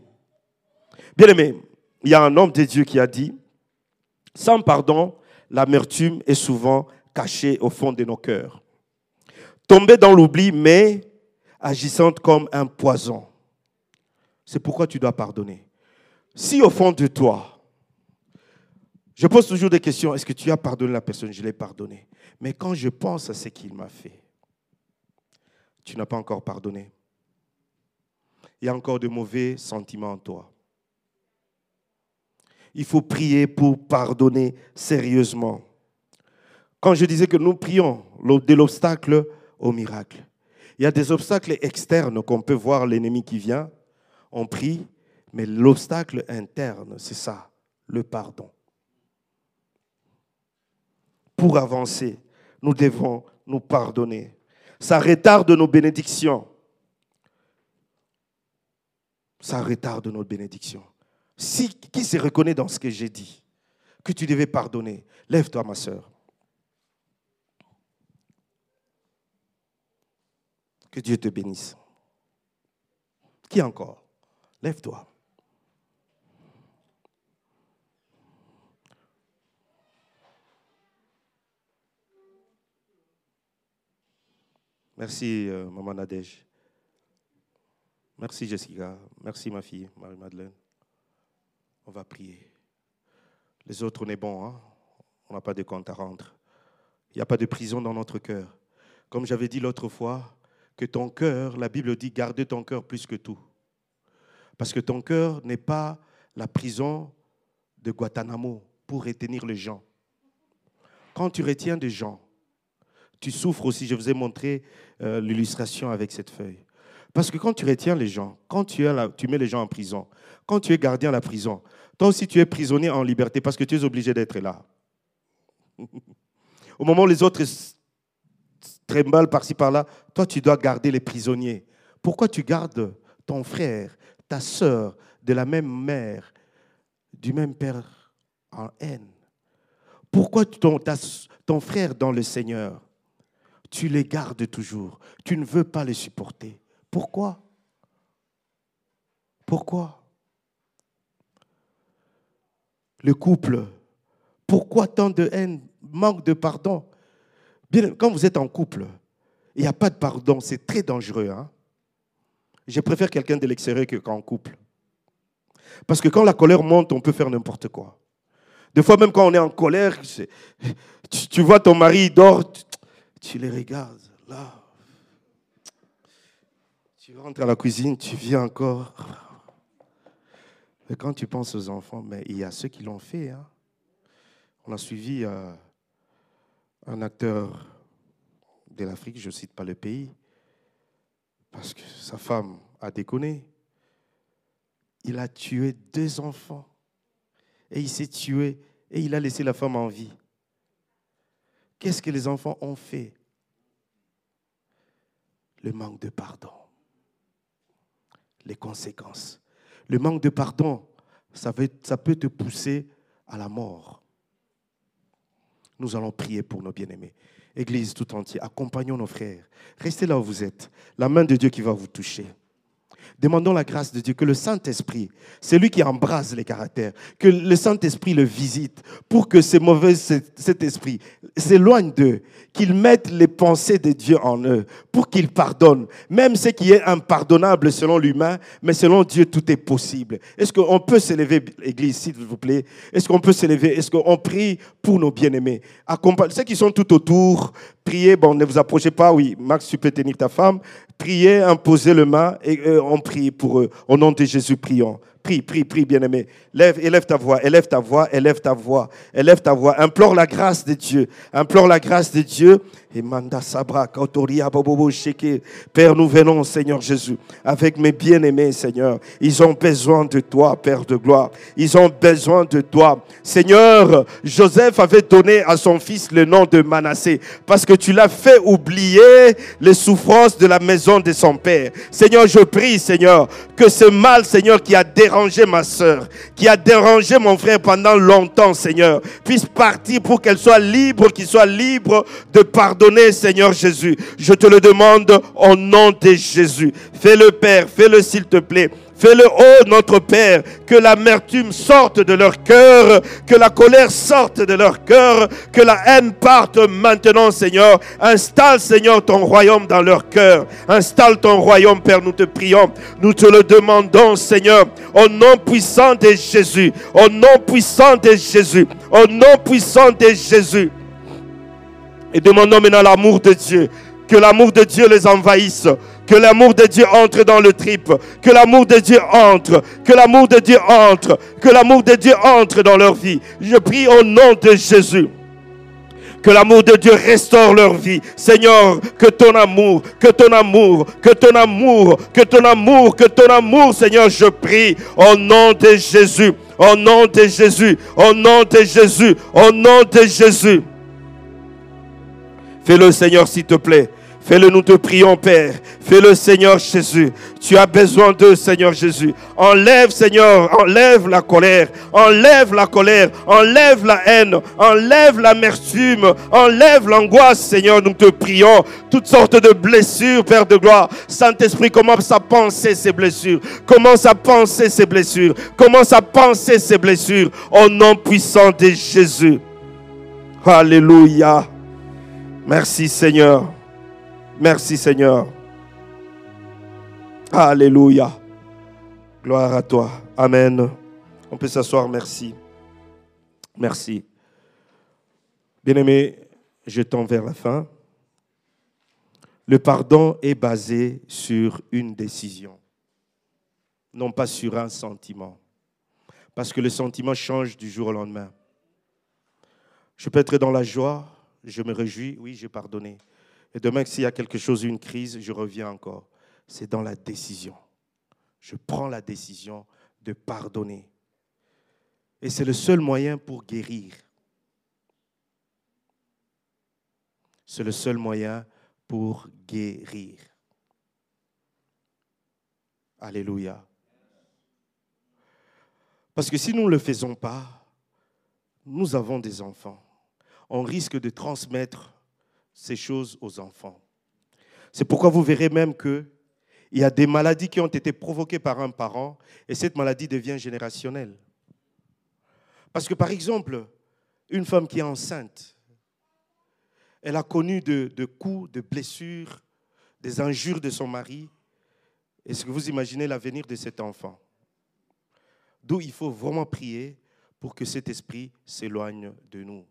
Bien aimé, il y a un homme de Dieu qui a dit, sans pardon, l'amertume est souvent cachée au fond de nos cœurs. Tombée dans l'oubli, mais agissante comme un poison. C'est pourquoi tu dois pardonner. Si au fond de toi, je pose toujours des questions, est-ce que tu as pardonné la personne? Je l'ai pardonné. Mais quand je pense à ce qu'il m'a fait, tu n'as pas encore pardonné il y a encore de mauvais sentiments en toi. Il faut prier pour pardonner sérieusement. Quand je disais que nous prions de l'obstacle au miracle, il y a des obstacles externes qu'on peut voir l'ennemi qui vient, on prie, mais l'obstacle interne, c'est ça, le pardon. Pour avancer, nous devons nous pardonner. Ça retarde nos bénédictions ça retarde notre bénédiction. Si, qui se reconnaît dans ce que j'ai dit Que tu devais pardonner. Lève-toi, ma soeur. Que Dieu te bénisse. Qui encore? Lève-toi. Merci, euh, Maman Nadège. Merci, Jessica. Merci, ma fille, Marie-Madeleine. On va prier. Les autres, on est bon, hein? on n'a pas de compte à rendre. Il n'y a pas de prison dans notre cœur. Comme j'avais dit l'autre fois, que ton cœur, la Bible dit, garde ton cœur plus que tout. Parce que ton cœur n'est pas la prison de Guantanamo pour retenir les gens. Quand tu retiens des gens, tu souffres aussi. Je vous ai montré euh, l'illustration avec cette feuille. Parce que quand tu retiens les gens, quand tu, es tu mets les gens en prison, quand tu es gardien à la prison, toi aussi tu es prisonnier en liberté parce que tu es obligé d'être là. Au moment où les autres tremblent par-ci par-là, toi tu dois garder les prisonniers. Pourquoi tu gardes ton frère, ta soeur de la même mère, du même père en haine? Pourquoi ton frère dans le Seigneur, tu les gardes toujours Tu ne veux pas les supporter. Pourquoi? Pourquoi? Le couple, pourquoi tant de haine, manque de pardon? Quand vous êtes en couple, il n'y a pas de pardon, c'est très dangereux. Hein? Je préfère quelqu'un de l'extérieur qu'en couple. Parce que quand la colère monte, on peut faire n'importe quoi. Des fois, même quand on est en colère, tu, vois ton mari dort, tu, les regardes, là. Tu rentres à la cuisine, tu viens encore. Et quand tu penses aux enfants, mais il y a ceux qui l'ont fait. Hein. On a suivi euh, un acteur de l'Afrique, je ne cite pas le pays, parce que sa femme a déconné. Il a tué deux enfants. Et il s'est tué et il a laissé la femme en vie. Qu'est-ce que les enfants ont fait? Le manque de pardon. Les conséquences. Le manque de pardon, ça, peut te pousser à la mort. Nous allons prier pour nos bien-aimés. Église tout entière, accompagnons nos frères. Restez là où vous êtes. La main de Dieu qui va vous toucher. Demandons la grâce de Dieu, que le Saint-Esprit, c'est lui qui embrase les caractères, que le Saint-Esprit le visite pour que ces mauvais, cet esprit s'éloigne d'eux, qu'il mette les pensées de Dieu en eux, pour qu'il pardonne. Même ce qui est impardonnable selon l'humain, mais selon Dieu, tout est possible. Est-ce qu'on peut s'élever, Église, s'il vous plaît? Est-ce qu'on peut s'élever? Est-ce qu'on prie pour nos bien-aimés? Ceux qui sont tout autour, priez, bon, ne vous approchez pas, oui, Max, tu peux tenir ta femme, priez, imposez le main et euh, on prie pour eux. Au nom de Jésus, prions. Prie, prie, prie, bien-aimé. Lève, élève ta voix, élève ta voix, élève ta voix, élève ta voix. Implore la grâce de Dieu. Implore la grâce de Dieu. Et manda sabra, Père, nous venons, Seigneur Jésus, avec mes bien-aimés, Seigneur. Ils ont besoin de toi, Père de gloire. Ils ont besoin de toi. Seigneur, Joseph avait donné à son fils le nom de Manassé parce que tu l'as fait oublier les souffrances de la maison de son père. Seigneur, je prie, Seigneur, que ce mal, Seigneur, qui a dérangé ma soeur, qui a dérangé mon frère pendant longtemps, Seigneur, puisse partir pour qu'elle soit libre, qu'il soit libre de Seigneur Jésus. Je te le demande au nom de Jésus. Fais-le, Père, fais-le s'il te plaît. Fais-le, oh notre Père, que l'amertume sorte de leur cœur, que la colère sorte de leur cœur, que la haine parte maintenant, Seigneur. Installe, Seigneur, ton royaume dans leur cœur. Installe ton royaume, Père, nous te prions. Nous te le demandons, Seigneur, au nom puissant de Jésus, au nom puissant de Jésus, au nom puissant de Jésus. Et demandons maintenant l'amour de Dieu, que l'amour de Dieu les envahisse que l'amour de Dieu entre dans le trip. Que l'amour de Dieu entre. Que l'amour de Dieu entre. Que l'amour de Dieu entre dans leur vie. Je prie au nom de Jésus. Que l'amour de Dieu restaure leur vie. Seigneur, que ton amour, que ton amour, que ton amour, que ton amour, que ton amour, Seigneur, je prie au nom de Jésus. Au nom de Jésus. Au nom de Jésus. Au nom de Jésus. Fais-le, Seigneur, s'il te plaît. Fais-le, nous te prions, Père. Fais-le, Seigneur Jésus. Tu as besoin d'eux, Seigneur Jésus. Enlève, Seigneur, enlève la colère. Enlève la colère. Enlève la haine. Enlève l'amertume. Enlève l'angoisse, Seigneur. Nous te prions. Toutes sortes de blessures, Père de gloire. Saint-Esprit, commence à penser ces blessures. Commence à penser ces blessures. Commence à penser ces blessures. Au nom puissant de Jésus. Alléluia. Merci, Seigneur. Merci Seigneur. Alléluia. Gloire à toi. Amen. On peut s'asseoir. Merci. Merci. Bien-aimé, je tends vers la fin. Le pardon est basé sur une décision, non pas sur un sentiment. Parce que le sentiment change du jour au lendemain. Je peux être dans la joie, je me réjouis, oui, j'ai pardonné. Et demain, s'il y a quelque chose, une crise, je reviens encore. C'est dans la décision. Je prends la décision de pardonner. Et c'est le seul moyen pour guérir. C'est le seul moyen pour guérir. Alléluia. Parce que si nous ne le faisons pas, nous avons des enfants. On risque de transmettre ces choses aux enfants. C'est pourquoi vous verrez même qu'il y a des maladies qui ont été provoquées par un parent et cette maladie devient générationnelle. Parce que par exemple, une femme qui est enceinte, elle a connu de, de coups, de blessures, des injures de son mari. Est-ce que vous imaginez l'avenir de cet enfant? D'où il faut vraiment prier pour que cet esprit s'éloigne de nous.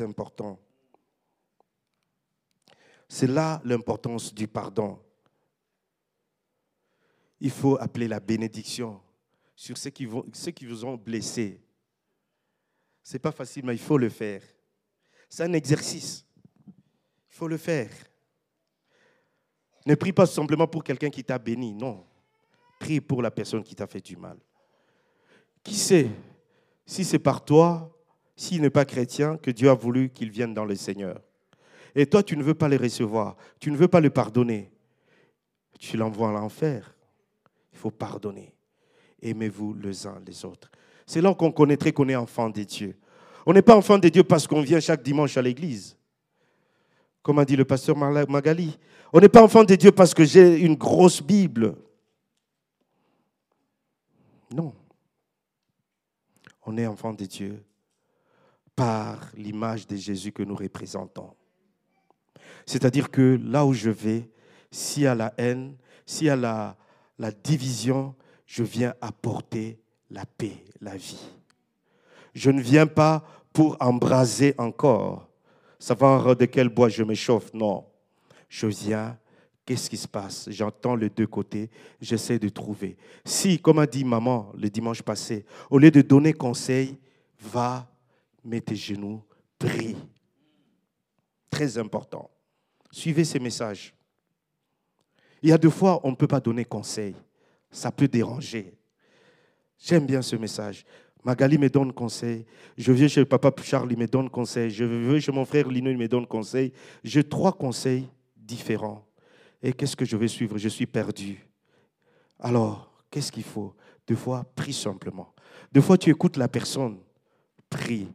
Important. C'est là l'importance du pardon. Il faut appeler la bénédiction sur ceux qui, ceux qui vous ont blessé. Ce n'est pas facile, mais il faut le faire. C'est un exercice. Il faut le faire. Ne prie pas simplement pour quelqu'un qui t'a béni, non. Prie pour la personne qui t'a fait du mal. Qui sait si c'est par toi, s'il n'est pas chrétien, que Dieu a voulu qu'il vienne dans le Seigneur. Et toi, tu ne veux pas le recevoir, tu ne veux pas le pardonner. Tu l'envoies à l'enfer. Il faut pardonner aimez-vous les uns les autres. C'est là qu'on connaîtrait qu'on est enfant de Dieu. On n'est pas enfant de Dieu parce qu'on vient chaque dimanche à l'église. Comme a dit le pasteur Magali. On n'est pas enfant de Dieu parce que j'ai une grosse Bible. Non. On est enfant de Dieu par l'image de Jésus que nous représentons. C'est-à-dire que là où je vais, s'il y a la haine, s'il y a la, la division, je viens apporter la paix, la vie. Je ne viens pas pour embraser encore, savoir de quel bois je m'échauffe. Non. Je viens, qu'est-ce qui se passe? J'entends les deux côtés, j'essaie de trouver. Si, comme a dit maman le dimanche passé, au lieu de donner conseil, va, mets tes genoux, prie. Très important. Suivez ces messages. Il y a deux fois, on ne peut pas donner conseil ça peut déranger. J'aime bien ce message. Magali me donne conseil. Je viens chez papa Charles, il me donne conseil. Je vais chez mon frère Lino, il me donne conseil. J'ai trois conseils différents. Et qu'est-ce que je vais suivre? Je suis perdu. Alors, qu'est-ce qu'il faut? Deux fois, prie simplement. Deux fois, tu écoutes la personne. Prie.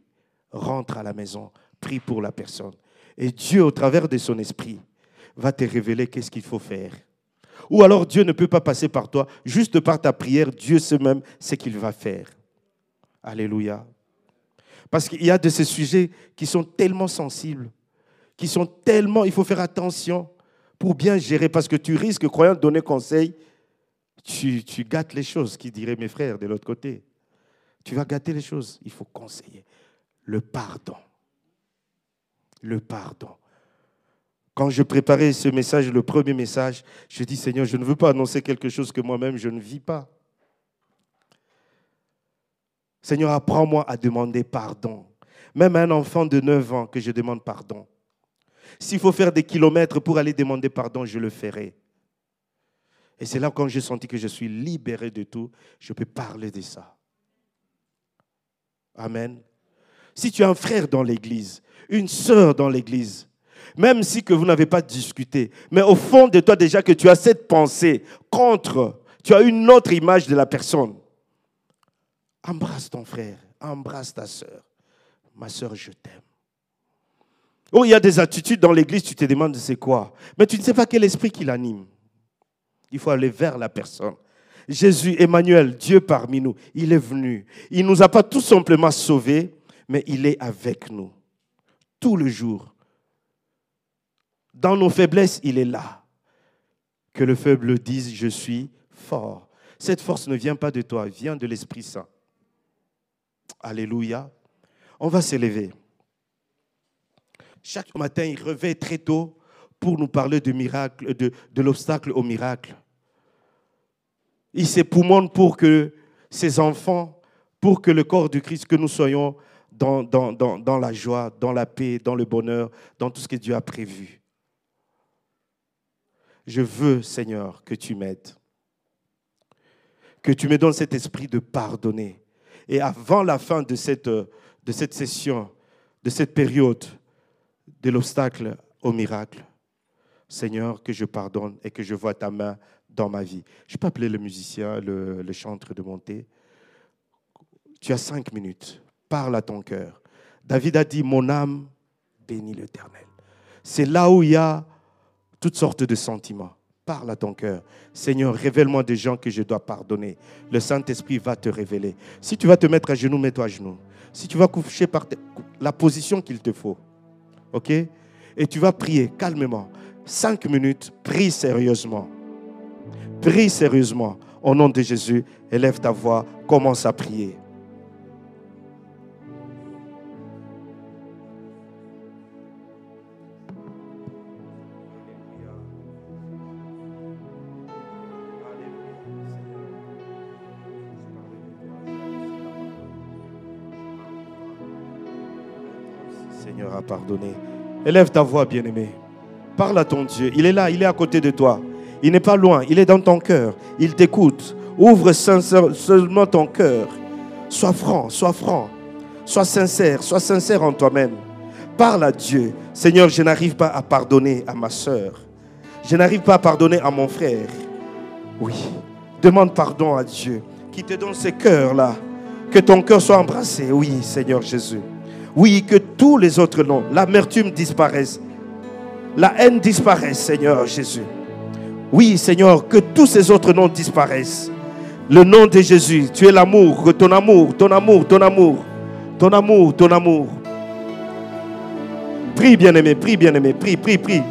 Rentre à la maison. Prie pour la personne. Et Dieu, au travers de son esprit, va te révéler qu'est-ce qu'il faut faire. Ou alors Dieu ne peut pas passer par toi. Juste par ta prière, Dieu sait même ce qu'il va faire. Alléluia. Parce qu'il y a de ces sujets qui sont tellement sensibles, qui sont tellement... Il faut faire attention pour bien gérer, parce que tu risques, croyant donner conseil, tu, tu gâtes les choses, qui diraient mes frères de l'autre côté. Tu vas gâter les choses. Il faut conseiller. Le pardon. Le pardon. Quand je préparais ce message, le premier message, je dis Seigneur, je ne veux pas annoncer quelque chose que moi-même je ne vis pas. Seigneur, apprends-moi à demander pardon. Même à un enfant de 9 ans que je demande pardon. S'il faut faire des kilomètres pour aller demander pardon, je le ferai. Et c'est là quand j'ai senti que je suis libéré de tout, je peux parler de ça. Amen. Si tu as un frère dans l'église, une sœur dans l'église, même si vous n'avez pas discuté, mais au fond de toi déjà que tu as cette pensée contre, tu as une autre image de la personne. Embrasse ton frère, embrasse ta soeur. Ma soeur, je t'aime. Oh, il y a des attitudes dans l'église, tu te demandes c'est quoi. Mais tu ne sais pas quel esprit qui l'anime. Il faut aller vers la personne. Jésus, Emmanuel, Dieu parmi nous, il est venu. Il ne nous a pas tout simplement sauvés, mais il est avec nous. Tout le jour Dans nos faiblesses, il est là. Que le faible dise, je suis fort. Cette force ne vient pas de toi, elle vient de l'Esprit Saint. Alléluia. On va s'élever. Chaque matin, il réveille très tôt pour nous parler de, miracle, de, de l'obstacle au miracle. Il s'époumonne pour que ses enfants, pour que le corps du Christ, que nous soyons dans, dans, dans, dans, la joie, dans la paix, dans le bonheur, dans tout ce que Dieu a prévu. Je veux, Seigneur, que tu m'aides. Que tu me donnes cet esprit de pardonner. Et avant la fin de cette, de cette session, de cette période, de l'obstacle au miracle, Seigneur, que je pardonne et que je vois ta main dans ma vie. Je peux appeler le musicien, le, le chanteur de monter. Tu as cinq minutes. Parle à ton cœur. David a dit, mon âme bénit l'Éternel. C'est là où il y a toutes sortes de sentiments. Parle à ton cœur. Seigneur, révèle-moi des gens que je dois pardonner. Le Saint-Esprit va te révéler. Si tu vas te mettre à genoux, mets-toi à genoux. Si tu vas coucher par la position qu'il te faut. OK? Et tu vas prier calmement. Cinq minutes, prie sérieusement. Prie sérieusement. Au nom de Jésus, élève ta voix, commence à prier. Pardonné. Élève ta voix, bien-aimé. Parle à ton Dieu. Il est là, il est à côté de toi. Il n'est pas loin, il est dans ton cœur. Il t'écoute. Ouvre seulement ton cœur. Sois franc, sois franc. Sois sincère, sois sincère en toi-même. Parle à Dieu. Seigneur, je n'arrive pas à pardonner à ma soeur. Je n'arrive pas à pardonner à mon frère. Oui. Demande pardon à Dieu qui te donne ce cœurs-là. Que ton cœur soit embrassé. Oui, Seigneur Jésus. Oui, que tous les autres noms, l'amertume disparaisse. La haine disparaisse, Seigneur Jésus. Oui, Seigneur, que tous ces autres noms disparaissent. Le nom de Jésus, tu es l'amour, ton amour, ton amour, ton amour, ton amour, ton amour. Prie, bien-aimé, prie, bien-aimé, prie, prie, prie.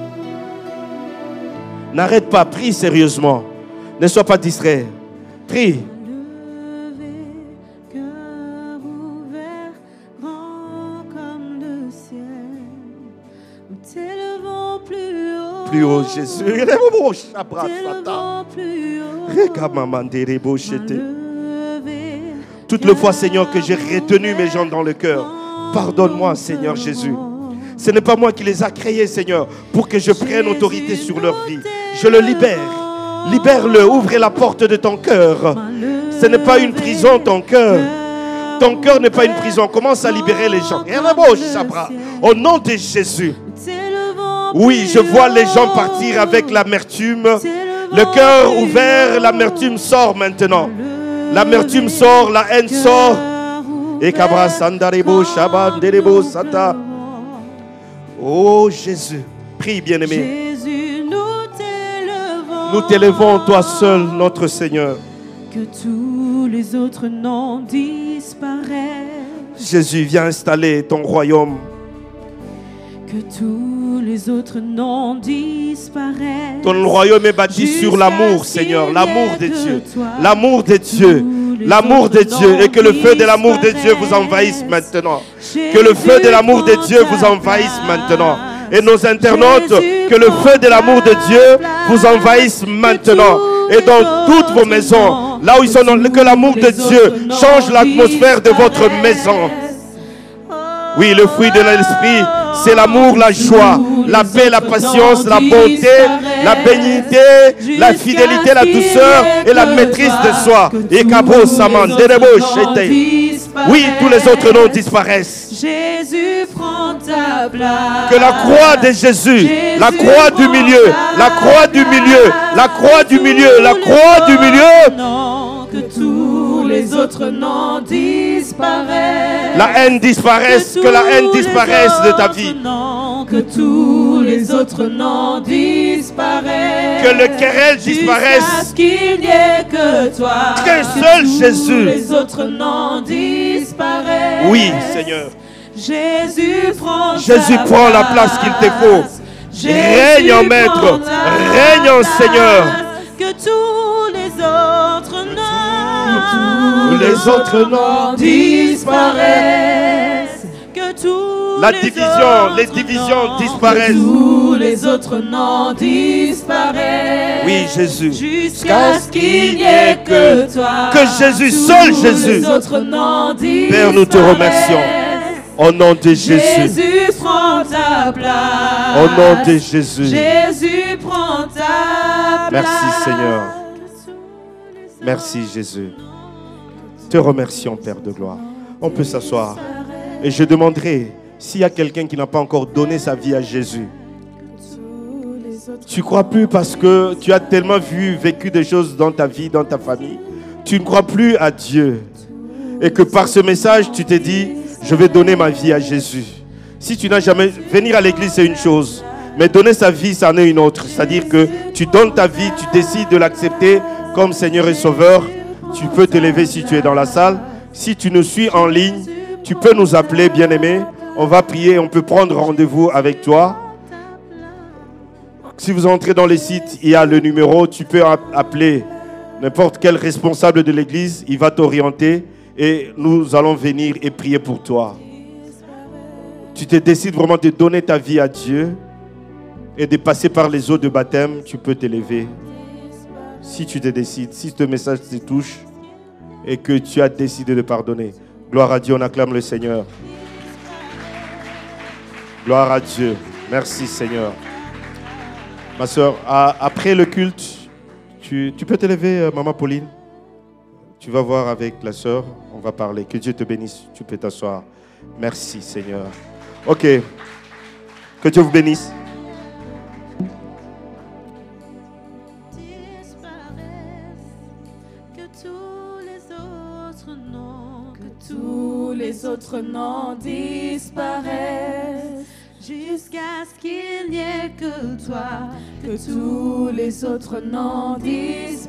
N'arrête pas, prie sérieusement. Ne sois pas distrait. Prie. Plus haut, Jésus. Toutes les fois, Seigneur, que j'ai retenu mes gens dans le cœur, pardonne-moi, Seigneur Jésus. Ce n'est pas moi qui les a créés, Seigneur, pour que je prenne autorité sur leur vie. Je le libère. Libère-le, ouvre la porte de ton cœur. Ce n'est pas une prison, ton cœur. Ton cœur n'est pas une prison. Commence à libérer les gens. Au nom de Jésus. Oui, je vois les gens partir avec l'amertume. Le cœur ouvert, l'amertume sort maintenant. L'amertume sort, la haine sort. Et Sata. Oh Jésus, prie bien-aimé. Nous t'élevons, toi seul, notre Seigneur. Que tous les autres noms disparaissent. Jésus, viens installer ton royaume que tous les autres noms disparaissent. Ton royaume est bâti sur l'amour, Seigneur, l'amour de Dieu, l'amour de Dieu, l'amour de Dieu, et que le feu de l'amour de Dieu vous envahisse maintenant. Que le feu de l'amour de Dieu vous envahisse maintenant. Et nos internautes, que le feu de l'amour de Dieu vous envahisse maintenant. Et dans toutes vos maisons, là où ils sont, que l'amour de Dieu change l'atmosphère de votre maison. Oui, le fruit de l'esprit, c'est l'amour, la joie, la paix, la patience, la bonté, la bénignité, la fidélité, la douceur et la maîtrise de soi. Et Oui, tous les autres noms disparaissent. Jésus prend ta place. Que la croix de Jésus, la croix du milieu, la croix du milieu, la croix du milieu, la croix du milieu. Que tous les autres noms disparaissent. La haine disparaisse, que la haine disparaisse de ta vie. Que tous les autres noms disparaissent. Que le querelle disparaisse. qu'il n'y ait que toi. Qu'un seul Jésus. Les autres noms disparaissent. Oui, Seigneur. Jésus prend, Jésus prend la place qu'il te faut. Règne en maître, règne en. Seigneur. Que tous les autres noms, Tous les autres noms disparaissent. Que tous La les division, autres les divisions noms, disparaissent. que Tous les autres noms disparaissent. Oui, Jésus. Jusqu'à ce qu'il n'y ait que toi. Que Jésus, seul Jésus. les autres noms Père, nous te remercions. Au nom de Jésus. Jésus prend ta place. Au nom de Jésus. Jésus prend ta place. Merci, Seigneur. Merci Jésus. Te remercions, Père de gloire. On peut s'asseoir. Et je demanderai s'il y a quelqu'un qui n'a pas encore donné sa vie à Jésus. Tu crois plus parce que tu as tellement vu, vécu des choses dans ta vie, dans ta famille. Tu ne crois plus à Dieu. Et que par ce message, tu t'es dit, je vais donner ma vie à Jésus. Si tu n'as jamais... Venir à l'église, c'est une chose. Mais donner sa vie, c'en est une autre. C'est-à-dire que tu donnes ta vie, tu décides de l'accepter comme Seigneur et Sauveur. Tu peux te lever si tu es dans la salle. Si tu nous suis en ligne, tu peux nous appeler, bien-aimé. On va prier, on peut prendre rendez-vous avec toi. Si vous entrez dans les sites, il y a le numéro. Tu peux app- appeler n'importe quel responsable de l'église. Il va t'orienter et nous allons venir et prier pour toi. Tu te décides vraiment de donner ta vie à Dieu et de passer par les eaux de baptême, tu peux t'élever. Si tu te décides, si ce message te touche et que tu as décidé de pardonner. Gloire à Dieu, on acclame le Seigneur. Gloire à Dieu. Merci Seigneur. Ma soeur, après le culte, tu, peux t'élever, euh, Maman Pauline Tu vas voir avec la soeur, on va parler. Que Dieu te bénisse, tu peux t'asseoir. Merci Seigneur. Ok. Que Dieu vous bénisse. Les autres noms disparaissent. Jusqu'à ce qu'il n'y ait que toi, que tous les autres noms disparaissent.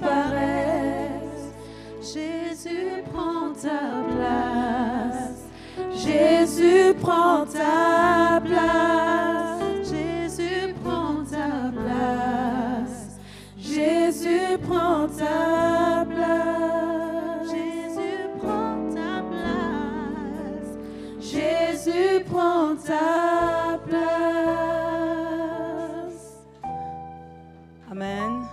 Jésus prend ta place. Jésus prend ta place. Jésus prend ta place. Jésus prend ta place. tu prends ta place. Amen.